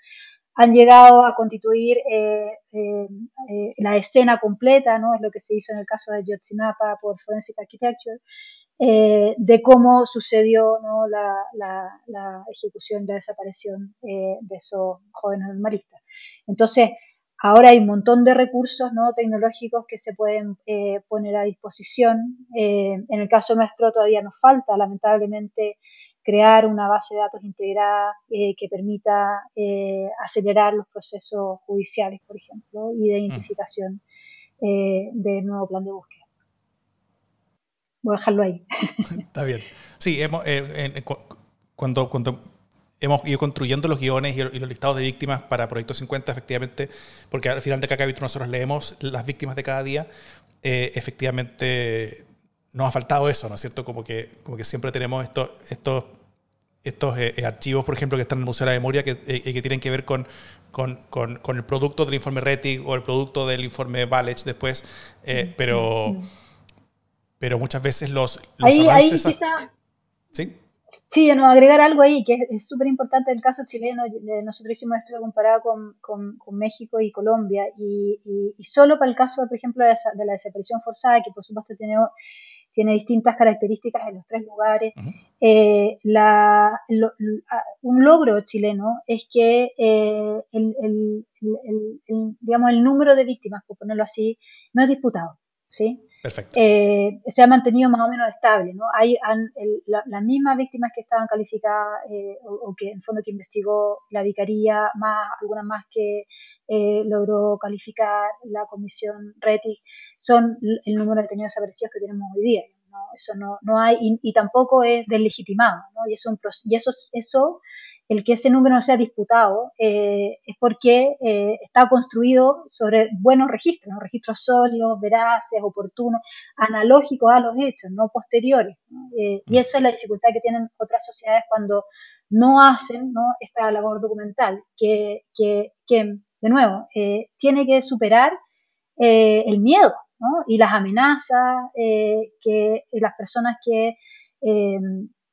han llegado a constituir eh, eh, eh, la escena completa, ¿no? es lo que se hizo en el caso de Yotzinapa por Forensic Architecture, de cómo sucedió ¿no? la, la, la, ejecución, la desaparición de esos jóvenes normalistas. Entonces, ahora hay un montón de recursos ¿no? tecnológicos que se pueden poner a disposición. en el caso nuestro todavía nos falta, lamentablemente, crear una base de datos integrada eh, que permita eh, acelerar los procesos judiciales, por ejemplo, y de mm. identificación eh, del nuevo plan de búsqueda. Voy a dejarlo ahí. Está bien. Sí, hemos, cuando, cuando hemos ido construyendo los guiones y, los listados de víctimas para Proyecto 50, efectivamente, porque al final de cada capítulo nosotros leemos las víctimas de cada día, efectivamente nos ha faltado eso, ¿no es cierto? Como que, como que siempre tenemos estos, estos, estos eh, archivos, por ejemplo, que están en el Museo de la Memoria, que, eh, que tienen que ver con, con, con, el producto del informe RETIC o el producto del informe Valech después, eh, pero, pero muchas veces los, los ahí, avances... Ahí ¿Sí? Sí, no, agregar algo ahí que es súper importante el caso chileno. Nosotros hicimos esto comparado con, con, con, México y Colombia y, y, solo para el caso, por ejemplo, de, de la desaparición forzada, que por supuesto tiene tiene distintas características en los tres lugares. Eh, la, un logro chileno es que eh, el, el, el, digamos, el número de víctimas, por ponerlo así, no es disputado. ¿Sí? Eh, se ha mantenido más o menos estable. ¿no? Hay las mismas víctimas que estaban calificadas o, que en fondo que investigó la vicaría, más algunas más que logró calificar la comisión RETI, son el número de detenidos desaparecidos que tenemos hoy día. ¿no? Eso no, no hay, y, tampoco es deslegitimado. ¿no? Y, eso, y eso, eso, el que ese número no sea disputado, eh, es porque eh, está construido sobre buenos registros, registros sólidos, veraces, oportunos, analógicos a los hechos, no posteriores. Eh, y eso es la dificultad que tienen otras sociedades cuando no hacen esta labor documental, que, de nuevo, tiene que superar el miedo, y las amenazas eh, que las personas que eh,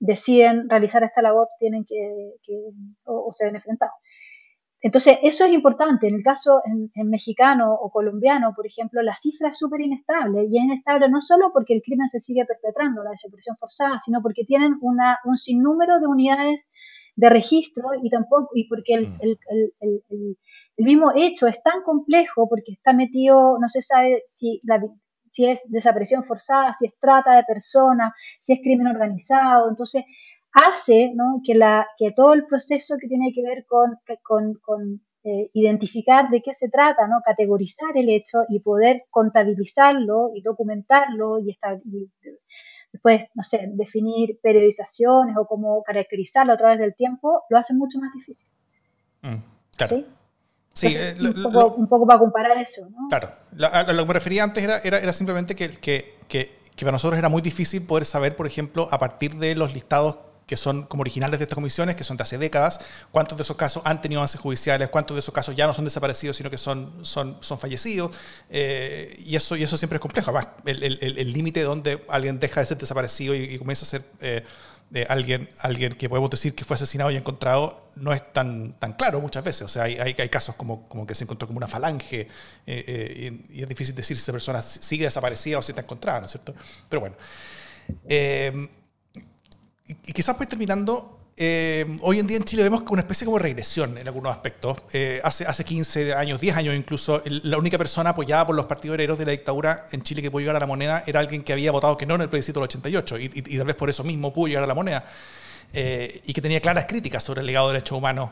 deciden realizar esta labor tienen que, o, se ven enfrentados. Entonces, eso es importante. En el caso en, mexicano o colombiano, por ejemplo, la cifra es súper inestable. Y es inestable no solo porque el crimen se sigue perpetrando, la desaparición forzada, sino porque tienen una, un sinnúmero de unidades de registro y tampoco y porque el, mm. El mismo hecho es tan complejo porque está metido, no se sabe si, la, si es desaparición forzada, si es trata de personas, si es crimen organizado. Entonces, hace ¿no? que, la, que todo el proceso que tiene que ver con, con, con eh, identificar de qué se trata, ¿no? categorizar el hecho y poder contabilizarlo y documentarlo y, estar, y después, no sé, definir periodizaciones o cómo caracterizarlo a través del tiempo, lo hace mucho más difícil. Mm, claro. Sí, eh, un, poco, para comparar eso, ¿no? Claro. a, lo que me refería antes era, era, era simplemente que, que, que, que, para nosotros era muy difícil poder saber, por ejemplo, a partir de los listados que son como originales de estas comisiones, que son de hace décadas, cuántos de esos casos han tenido avances judiciales, cuántos de esos casos ya no son desaparecidos, sino que son, son, son fallecidos. Eh, y, eso, y eso siempre es complejo. Además, el límite el, donde alguien deja de ser desaparecido y, comienza a ser... Eh, de alguien, alguien que podemos decir que fue asesinado y encontrado no es tan, tan claro muchas veces. O sea, hay, hay, casos como, como que se encontró como una falange eh, eh, y, es difícil decir si esa persona sigue desaparecida o si está encontrada, ¿no es cierto? Pero bueno. Eh, y quizás pues terminando, eh, hoy en día en Chile vemos una especie como regresión en algunos aspectos. Eh, hace, hace 15 años, 10 años incluso, la única persona apoyada por los partidos herederos de la dictadura en Chile que pudo llegar a la moneda era alguien que había votado que no en el plebiscito del 88 y, y, tal vez por eso mismo pudo llegar a la moneda eh, y que tenía claras críticas sobre el legado de derechos humanos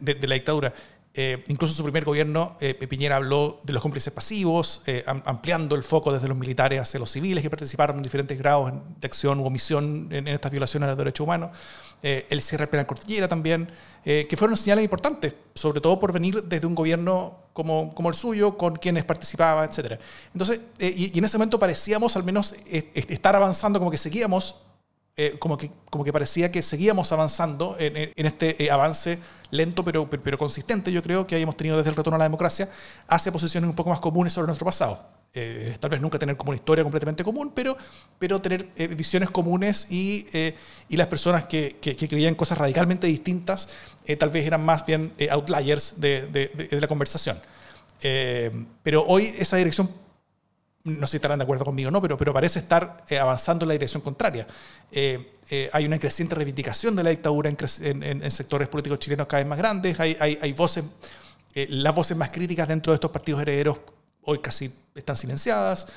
de, de la dictadura. Eh, incluso en su primer gobierno, eh, Piñera habló de los cómplices pasivos, eh, ampliando el foco desde los militares hacia los civiles que participaron en diferentes grados de acción u omisión en, estas violaciones a los derechos humanos. el cierre del penal cordillera también, que fueron señales importantes, sobre todo por venir desde un gobierno como, como el suyo, con quienes participaba, etc. Entonces, y, y, en ese momento parecíamos al menos estar avanzando, como que seguíamos eh, como, que, como que parecía que seguíamos avanzando en, en este eh, avance lento pero, pero, consistente, yo creo, que hayamos tenido desde el retorno a la democracia, hacia posiciones un poco más comunes sobre nuestro pasado. Eh, tal vez nunca tener como una historia completamente común, pero, pero tener visiones comunes y, y las personas que, que, creían cosas radicalmente distintas tal vez eran más bien outliers de, de, de, la conversación. pero hoy esa dirección no sé si estarán de acuerdo conmigo no, pero, pero parece estar eh, avanzando en la dirección contraria. Eh, eh, hay una creciente reivindicación de la dictadura en, sectores políticos chilenos cada vez más grandes, hay, hay, hay voces, las voces más críticas dentro de estos partidos herederos hoy casi están silenciadas.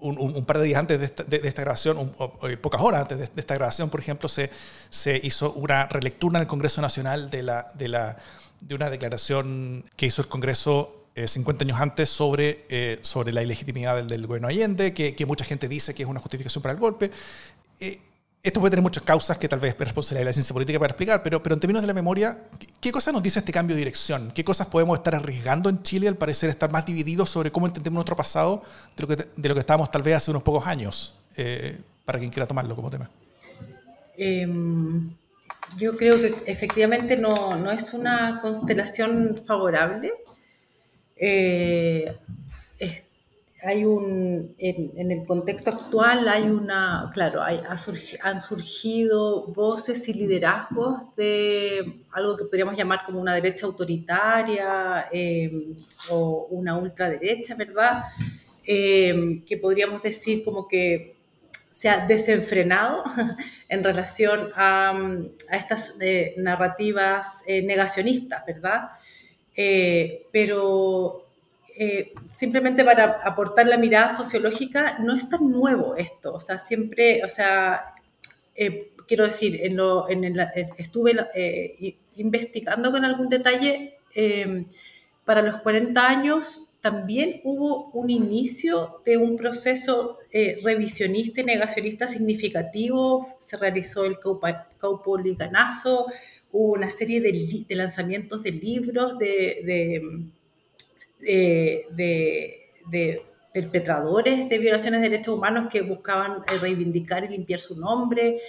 Un, par de días antes de esta, de, grabación, pocas horas antes de, esta grabación, por ejemplo, se, se hizo una relectura en el Congreso Nacional de, la, de, la, de una declaración que hizo el Congreso 50 eh, años antes sobre, eh, sobre la ilegitimidad del, del gobierno Allende, que, que, mucha gente dice que es una justificación para el golpe. Eh, esto puede tener muchas causas que tal vez es responsabilidad de la ciencia política para explicar, pero, pero en términos de la memoria, ¿qué, cosas nos dice este cambio de dirección? ¿Qué cosas podemos estar arriesgando en Chile al parecer estar más divididos sobre cómo entendemos nuestro pasado de lo que, de lo que estábamos tal vez hace unos pocos años? para quien quiera tomarlo como tema. Em, yo creo que efectivamente no, no es una constelación favorable. Eh, hay un, en, el contexto actual hay una, claro, han surgido voces y liderazgos de algo que podríamos llamar como una derecha autoritaria eh, o una ultraderecha, ¿verdad? Eh, que podríamos decir como que se ha desenfrenado en relación a estas narrativas negacionistas, ¿verdad? Eh, pero eh, simplemente para aportar la mirada sociológica, no es tan nuevo esto, o sea, siempre, o sea, eh, quiero decir, en lo, en el, estuve investigando con algún detalle, para los 40 años también hubo un inicio de un proceso revisionista y negacionista significativo, se realizó el Caupolicanazo, hubo una serie de, lanzamientos de libros de, de, perpetradores de violaciones de derechos humanos que buscaban eh, reivindicar y limpiar su nombre.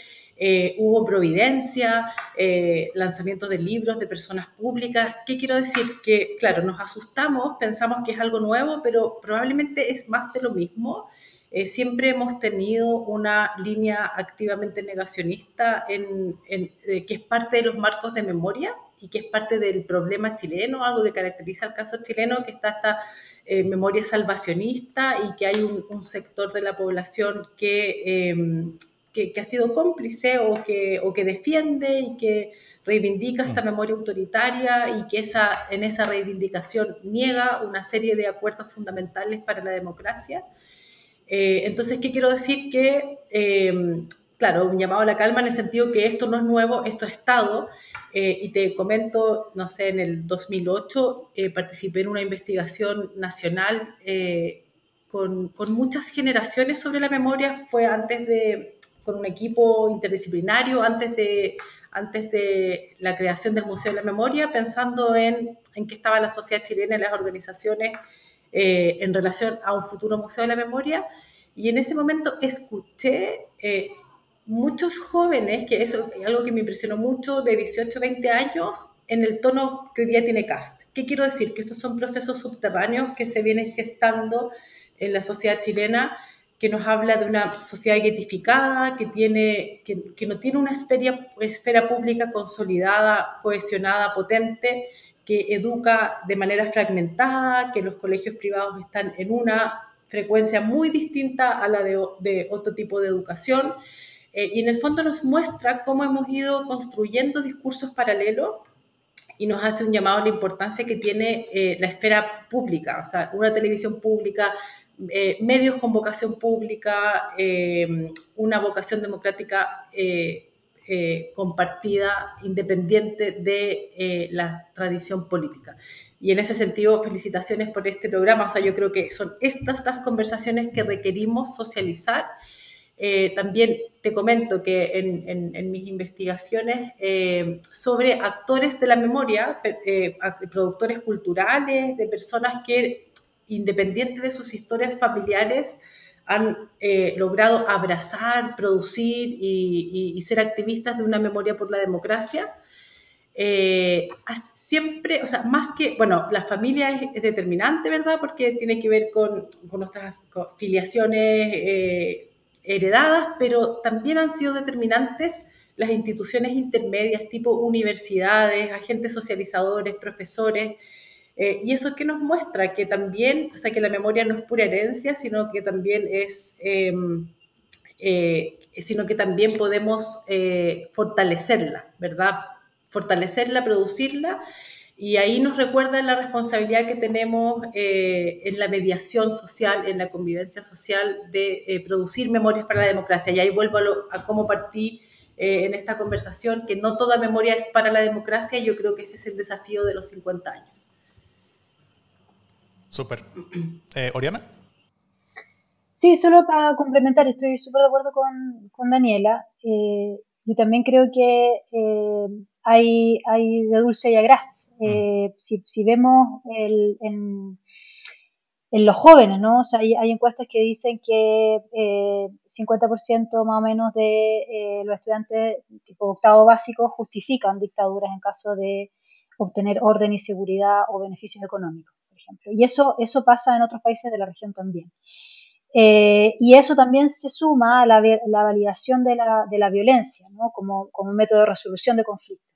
Eh, hubo providencia, eh, lanzamientos de libros de personas públicas. ¿Qué quiero decir? Que, claro, nos asustamos, pensamos que es algo nuevo, pero probablemente es más de lo mismo eh, siempre hemos tenido una línea activamente negacionista en, eh, que es parte de los marcos de memoria y que es parte del problema chileno, algo que caracteriza el caso chileno, que está esta eh, memoria salvacionista y que hay un, sector de la población em, que, que, ha sido cómplice o que, o que defiende y que reivindica esta mm. memoria autoritaria y que esa, en esa reivindicación niega una serie de acuerdos fundamentales para la democracia. Eh, entonces, ¿qué quiero decir? Que, eh, claro, un llamado a la calma en el sentido que esto no es nuevo, esto ha estado. Eh, y te comento, no sé, en el 2008 participé en una investigación nacional con, con, muchas generaciones sobre la memoria. Fue antes de, con un equipo interdisciplinario, antes de, antes de la creación del Museo de la Memoria, pensando en, en qué estaba la sociedad chilena y las organizaciones eh, en relación a un futuro Museo de la Memoria. Y en ese momento escuché eh, muchos jóvenes, que eso es algo que me impresionó mucho, de 18, 20 años, en el tono que hoy día tiene CAST. ¿Qué quiero decir? Que estos son procesos subterráneos que se vienen gestando en la sociedad chilena que nos habla de una sociedad identificada, que, tiene, que, no tiene una esfera, esfera pública consolidada, cohesionada, potente, que educa de manera fragmentada, que los colegios privados están en una frecuencia muy distinta a la de, otro tipo de educación. Eh, y en el fondo nos muestra cómo hemos ido construyendo discursos paralelos y nos hace un llamado a la importancia que tiene eh, la esfera pública, o sea, una televisión pública, eh, medios con vocación pública, una vocación democrática compartida, independiente de la tradición política. Y en ese sentido, felicitaciones por este programa. O sea, yo creo que son estas las conversaciones que requerimos socializar. Eh, también te comento que en, en, mis investigaciones eh, sobre actores de la memoria, eh, productores culturales, de personas que, independientes de sus historias familiares, han logrado abrazar, producir y, ser activistas de una memoria por la democracia, eh, siempre, o sea, más que, bueno, la familia es, determinante, ¿verdad? Porque tiene que ver con, con nuestras filiaciones eh, heredadas, pero también han sido determinantes las instituciones intermedias, tipo universidades, agentes socializadores, profesores, eh, y eso que nos muestra que también, o sea, que la memoria no es pura herencia, sino que también es, em, sino que también podemos fortalecerla, ¿verdad? fortalecerla, producirla, y ahí nos recuerda la responsabilidad que tenemos eh, en la mediación social, en la convivencia social, de eh, producir memorias para la democracia. Y ahí vuelvo a, cómo partí eh, en esta conversación, que no toda memoria es para la democracia, y yo creo que ese es el desafío de los 50 años. Súper. Oriana. Sí, solo para complementar, estoy súper de acuerdo con, con Daniela. yo también creo que hay, hay de dulce y a gras. Mm. Eh, si, si, vemos el, en, en, los jóvenes, ¿no? O sea, hay, hay encuestas que dicen que eh, 50% más o menos de eh, los estudiantes tipo octavo básico justifican dictaduras en caso de obtener orden y seguridad o beneficios económicos, Y eso, eso pasa en otros países de la región también. Eh, y eso también se suma a la, la validación de la, de la violencia ¿no? como, como, método de resolución de conflictos.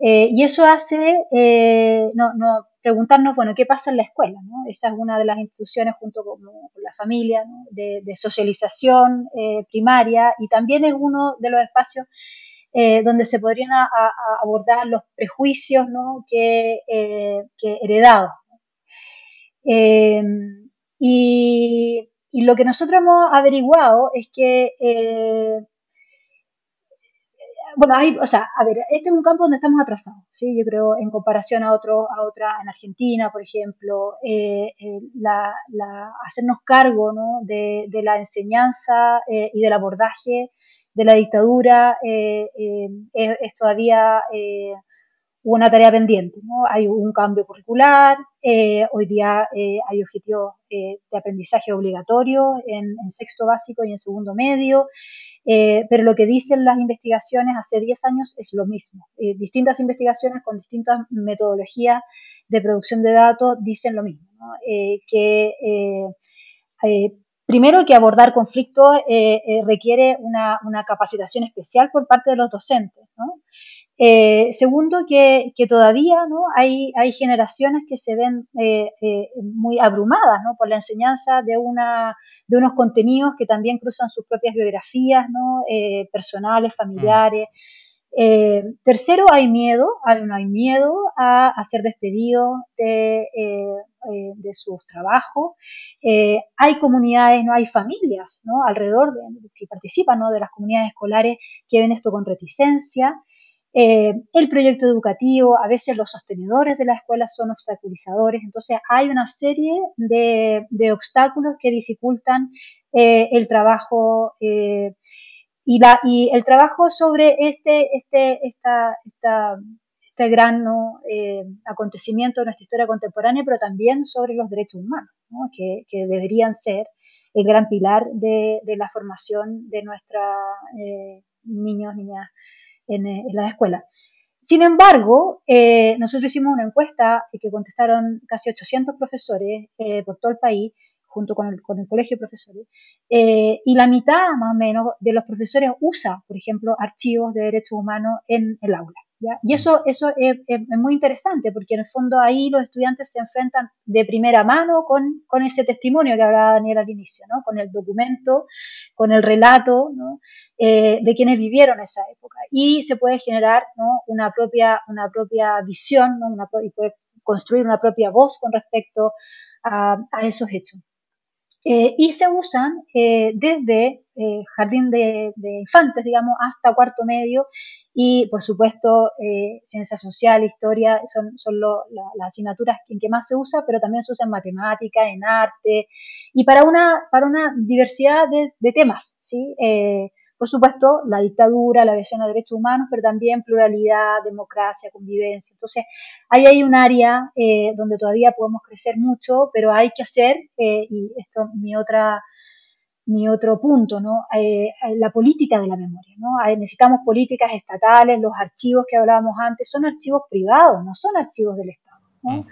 Eh, y eso hace eh, no, no, preguntarnos, bueno, ¿qué pasa en la escuela? ¿no? Esa es una de las instituciones junto con, la familia de, socialización primaria y también es uno de los espacios donde se podrían abordar los prejuicios ¿no? que heredados. Y, y, lo que nosotros hemos averiguado es que bueno, hay, o sea, a ver, este es un campo donde estamos atrasados, ¿sí? Yo creo, en comparación a otro, a otra, en Argentina, por ejemplo, eh, eh, la, la, hacernos cargo, ¿no? de, de, la enseñanza eh, y del abordaje de la dictadura es, es, todavía una tarea pendiente, ¿no? Hay un cambio curricular, hoy día hay objetivos de aprendizaje obligatorio en, sexto básico y en segundo medio, eh, pero lo que dicen las investigaciones hace 10 años es lo mismo. Eh, distintas investigaciones con distintas metodologías de producción de datos dicen lo mismo. ¿no? Eh, que primero que abordar conflictos requiere una, una, capacitación especial por parte de los docentes. ¿no? Eh, segundo, que, todavía hay, generaciones que se ven eh, eh, muy abrumadas por la enseñanza de, una, de unos contenidos que también cruzan sus propias biografías personales, familiares. Tercero, hay miedo, hay, no hay miedo a, ser despedido de, sus trabajos. hay comunidades, no hay familias alrededor de, que participan de las comunidades escolares que ven esto con reticencia. Eh, el proyecto educativo, a veces los sostenedores de la escuela son obstaculizadores, entonces hay una serie de, obstáculos que dificultan eh, el trabajo eh, y, la, y el trabajo sobre este, este, esta, esta, este gran acontecimiento de nuestra historia contemporánea, pero también sobre los derechos humanos, ¿no? que, deberían ser el gran pilar de, de la formación de nuestros niños, niñas en, eh, en las escuelas. Sin embargo, eh, nosotros hicimos una encuesta que contestaron casi 800 profesores eh, por todo el país, junto con el, con el colegio de profesores, y la mitad más o menos de los profesores usa, por ejemplo, archivos de derechos humanos en el aula. Y eso, eso es, muy interesante porque en el fondo ahí los estudiantes se enfrentan de primera mano con, con ese testimonio que hablaba Daniel al inicio, ¿no? con el documento, con el relato ¿no? eh, de quienes vivieron esa época. Y se puede generar ¿no? una, propia, una propia visión ¿no? una, y puede construir una propia voz con respecto a, esos hechos. Eh, y se usan eh, desde jardín de, infantes, digamos, hasta cuarto medio y, por supuesto, ciencia social, historia, son, son las asignaturas en que más se usa, pero también se usa en matemática, en arte y para una, para una diversidad de, temas, ¿sí? Por supuesto, la dictadura, la visión de derechos humanos, pero también pluralidad, democracia, convivencia. Entonces, ahí hay un área eh, donde todavía podemos crecer mucho, pero hay que hacer, eh, y esto es mi otra mi otro punto, ¿no? Eh, la política de la memoria, ¿no? necesitamos políticas estatales, los archivos que hablábamos antes son archivos privados, no son archivos del Estado, ¿no? Mm.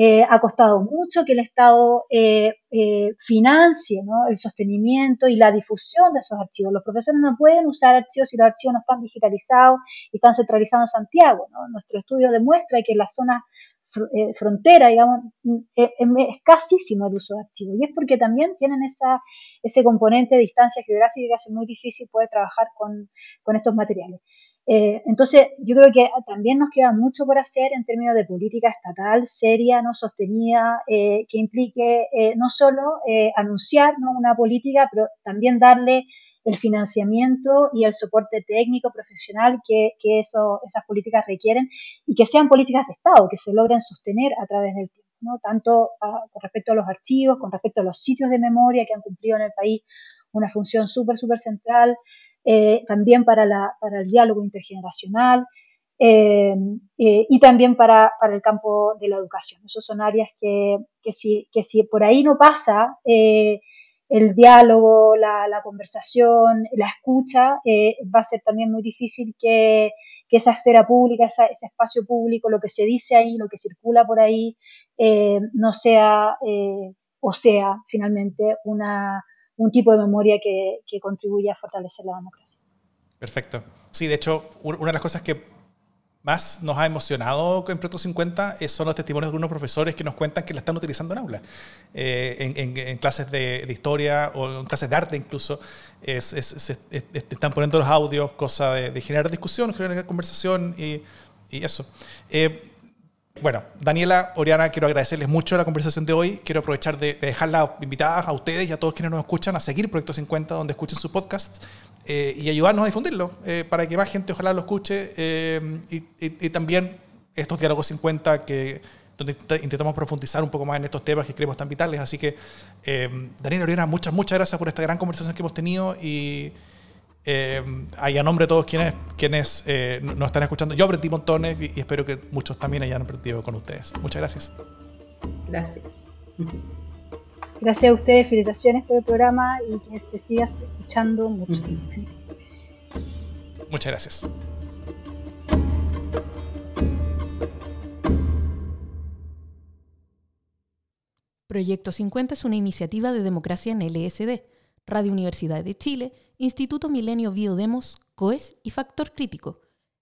Eh, ha costado mucho que el Estado eh, eh, financie el sostenimiento y la difusión de esos archivos. Los profesores no pueden usar archivos si los archivos no están digitalizados y están centralizados en Santiago. Nuestro estudio demuestra que en la zona frontera, digamos, es, escasísimo el uso de archivos. Y es porque también tienen esa, ese componente de distancia geográfica que hace muy difícil poder trabajar con, con estos materiales. Eh, entonces, yo creo que también nos queda mucho por hacer en términos de política estatal seria, no sostenida, eh, que implique eh, no solo anunciar una política, pero también darle el financiamiento y el soporte técnico, profesional que, eso, esas políticas requieren y que sean políticas de Estado, que se logren sostener a través del tiempo, tanto ah, con respecto a los archivos, con respecto a los sitios de memoria que han cumplido en el país una función súper, súper central, eh, también para, la, para, el diálogo intergeneracional eh, eh, y también para, para, el campo de la educación. Esas son áreas que, que, si, que si, por ahí no pasa el diálogo, la, conversación, la escucha, va a ser también muy difícil que, que esa esfera pública, ese espacio público, lo que se dice ahí, lo que circula por ahí, no sea o sea finalmente una, un tipo de memoria que, que contribuye a fortalecer la democracia. Perfecto. Sí, de hecho, una de las cosas que más nos ha emocionado en Proyecto 50 son los testimonios de algunos profesores que nos cuentan que la están utilizando en aula, eh, en, clases de, historia o en clases de arte incluso. Es, están poniendo los audios, cosa de, generar discusión, generar conversación y, y eso. Eh, bueno, Daniela, Oriana, quiero agradecerles mucho la conversación de hoy. Quiero aprovechar de, dejarlas invitadas a ustedes y a todos quienes nos escuchan a seguir Proyecto 50, donde escuchen su podcast eh, y ayudarnos a difundirlo eh, para que más gente ojalá lo escuche eh, y, también estos diálogos 50 que donde intentamos profundizar un poco más en estos temas que creemos tan vitales. Así que, Daniela, Oriana, muchas, muchas gracias por esta gran conversación que hemos tenido y eh, a nombre de todos quienes, quienes nos están escuchando, yo aprendí montones y, espero que muchos también hayan aprendido con ustedes. Muchas gracias. Gracias. Gracias a ustedes, felicitaciones por el programa y que se siga escuchando mucho. Muchas gracias. Proyecto 50 es una iniciativa de democracia en LSD, Radio Universidad de Chile Instituto Milenio Biodemos, COES y Factor Crítico.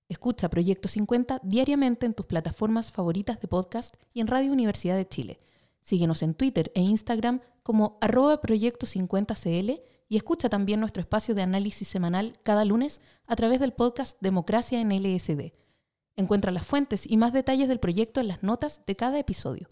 Escucha Proyecto 50 diariamente en tus plataformas favoritas de podcast y en Radio Universidad de Chile. Síguenos en Twitter e Instagram como arroba Proyecto 50CL y escucha también nuestro espacio de análisis semanal cada lunes a través del podcast Democracia en LSD. Encuentra las fuentes y más detalles del proyecto en las notas de cada episodio.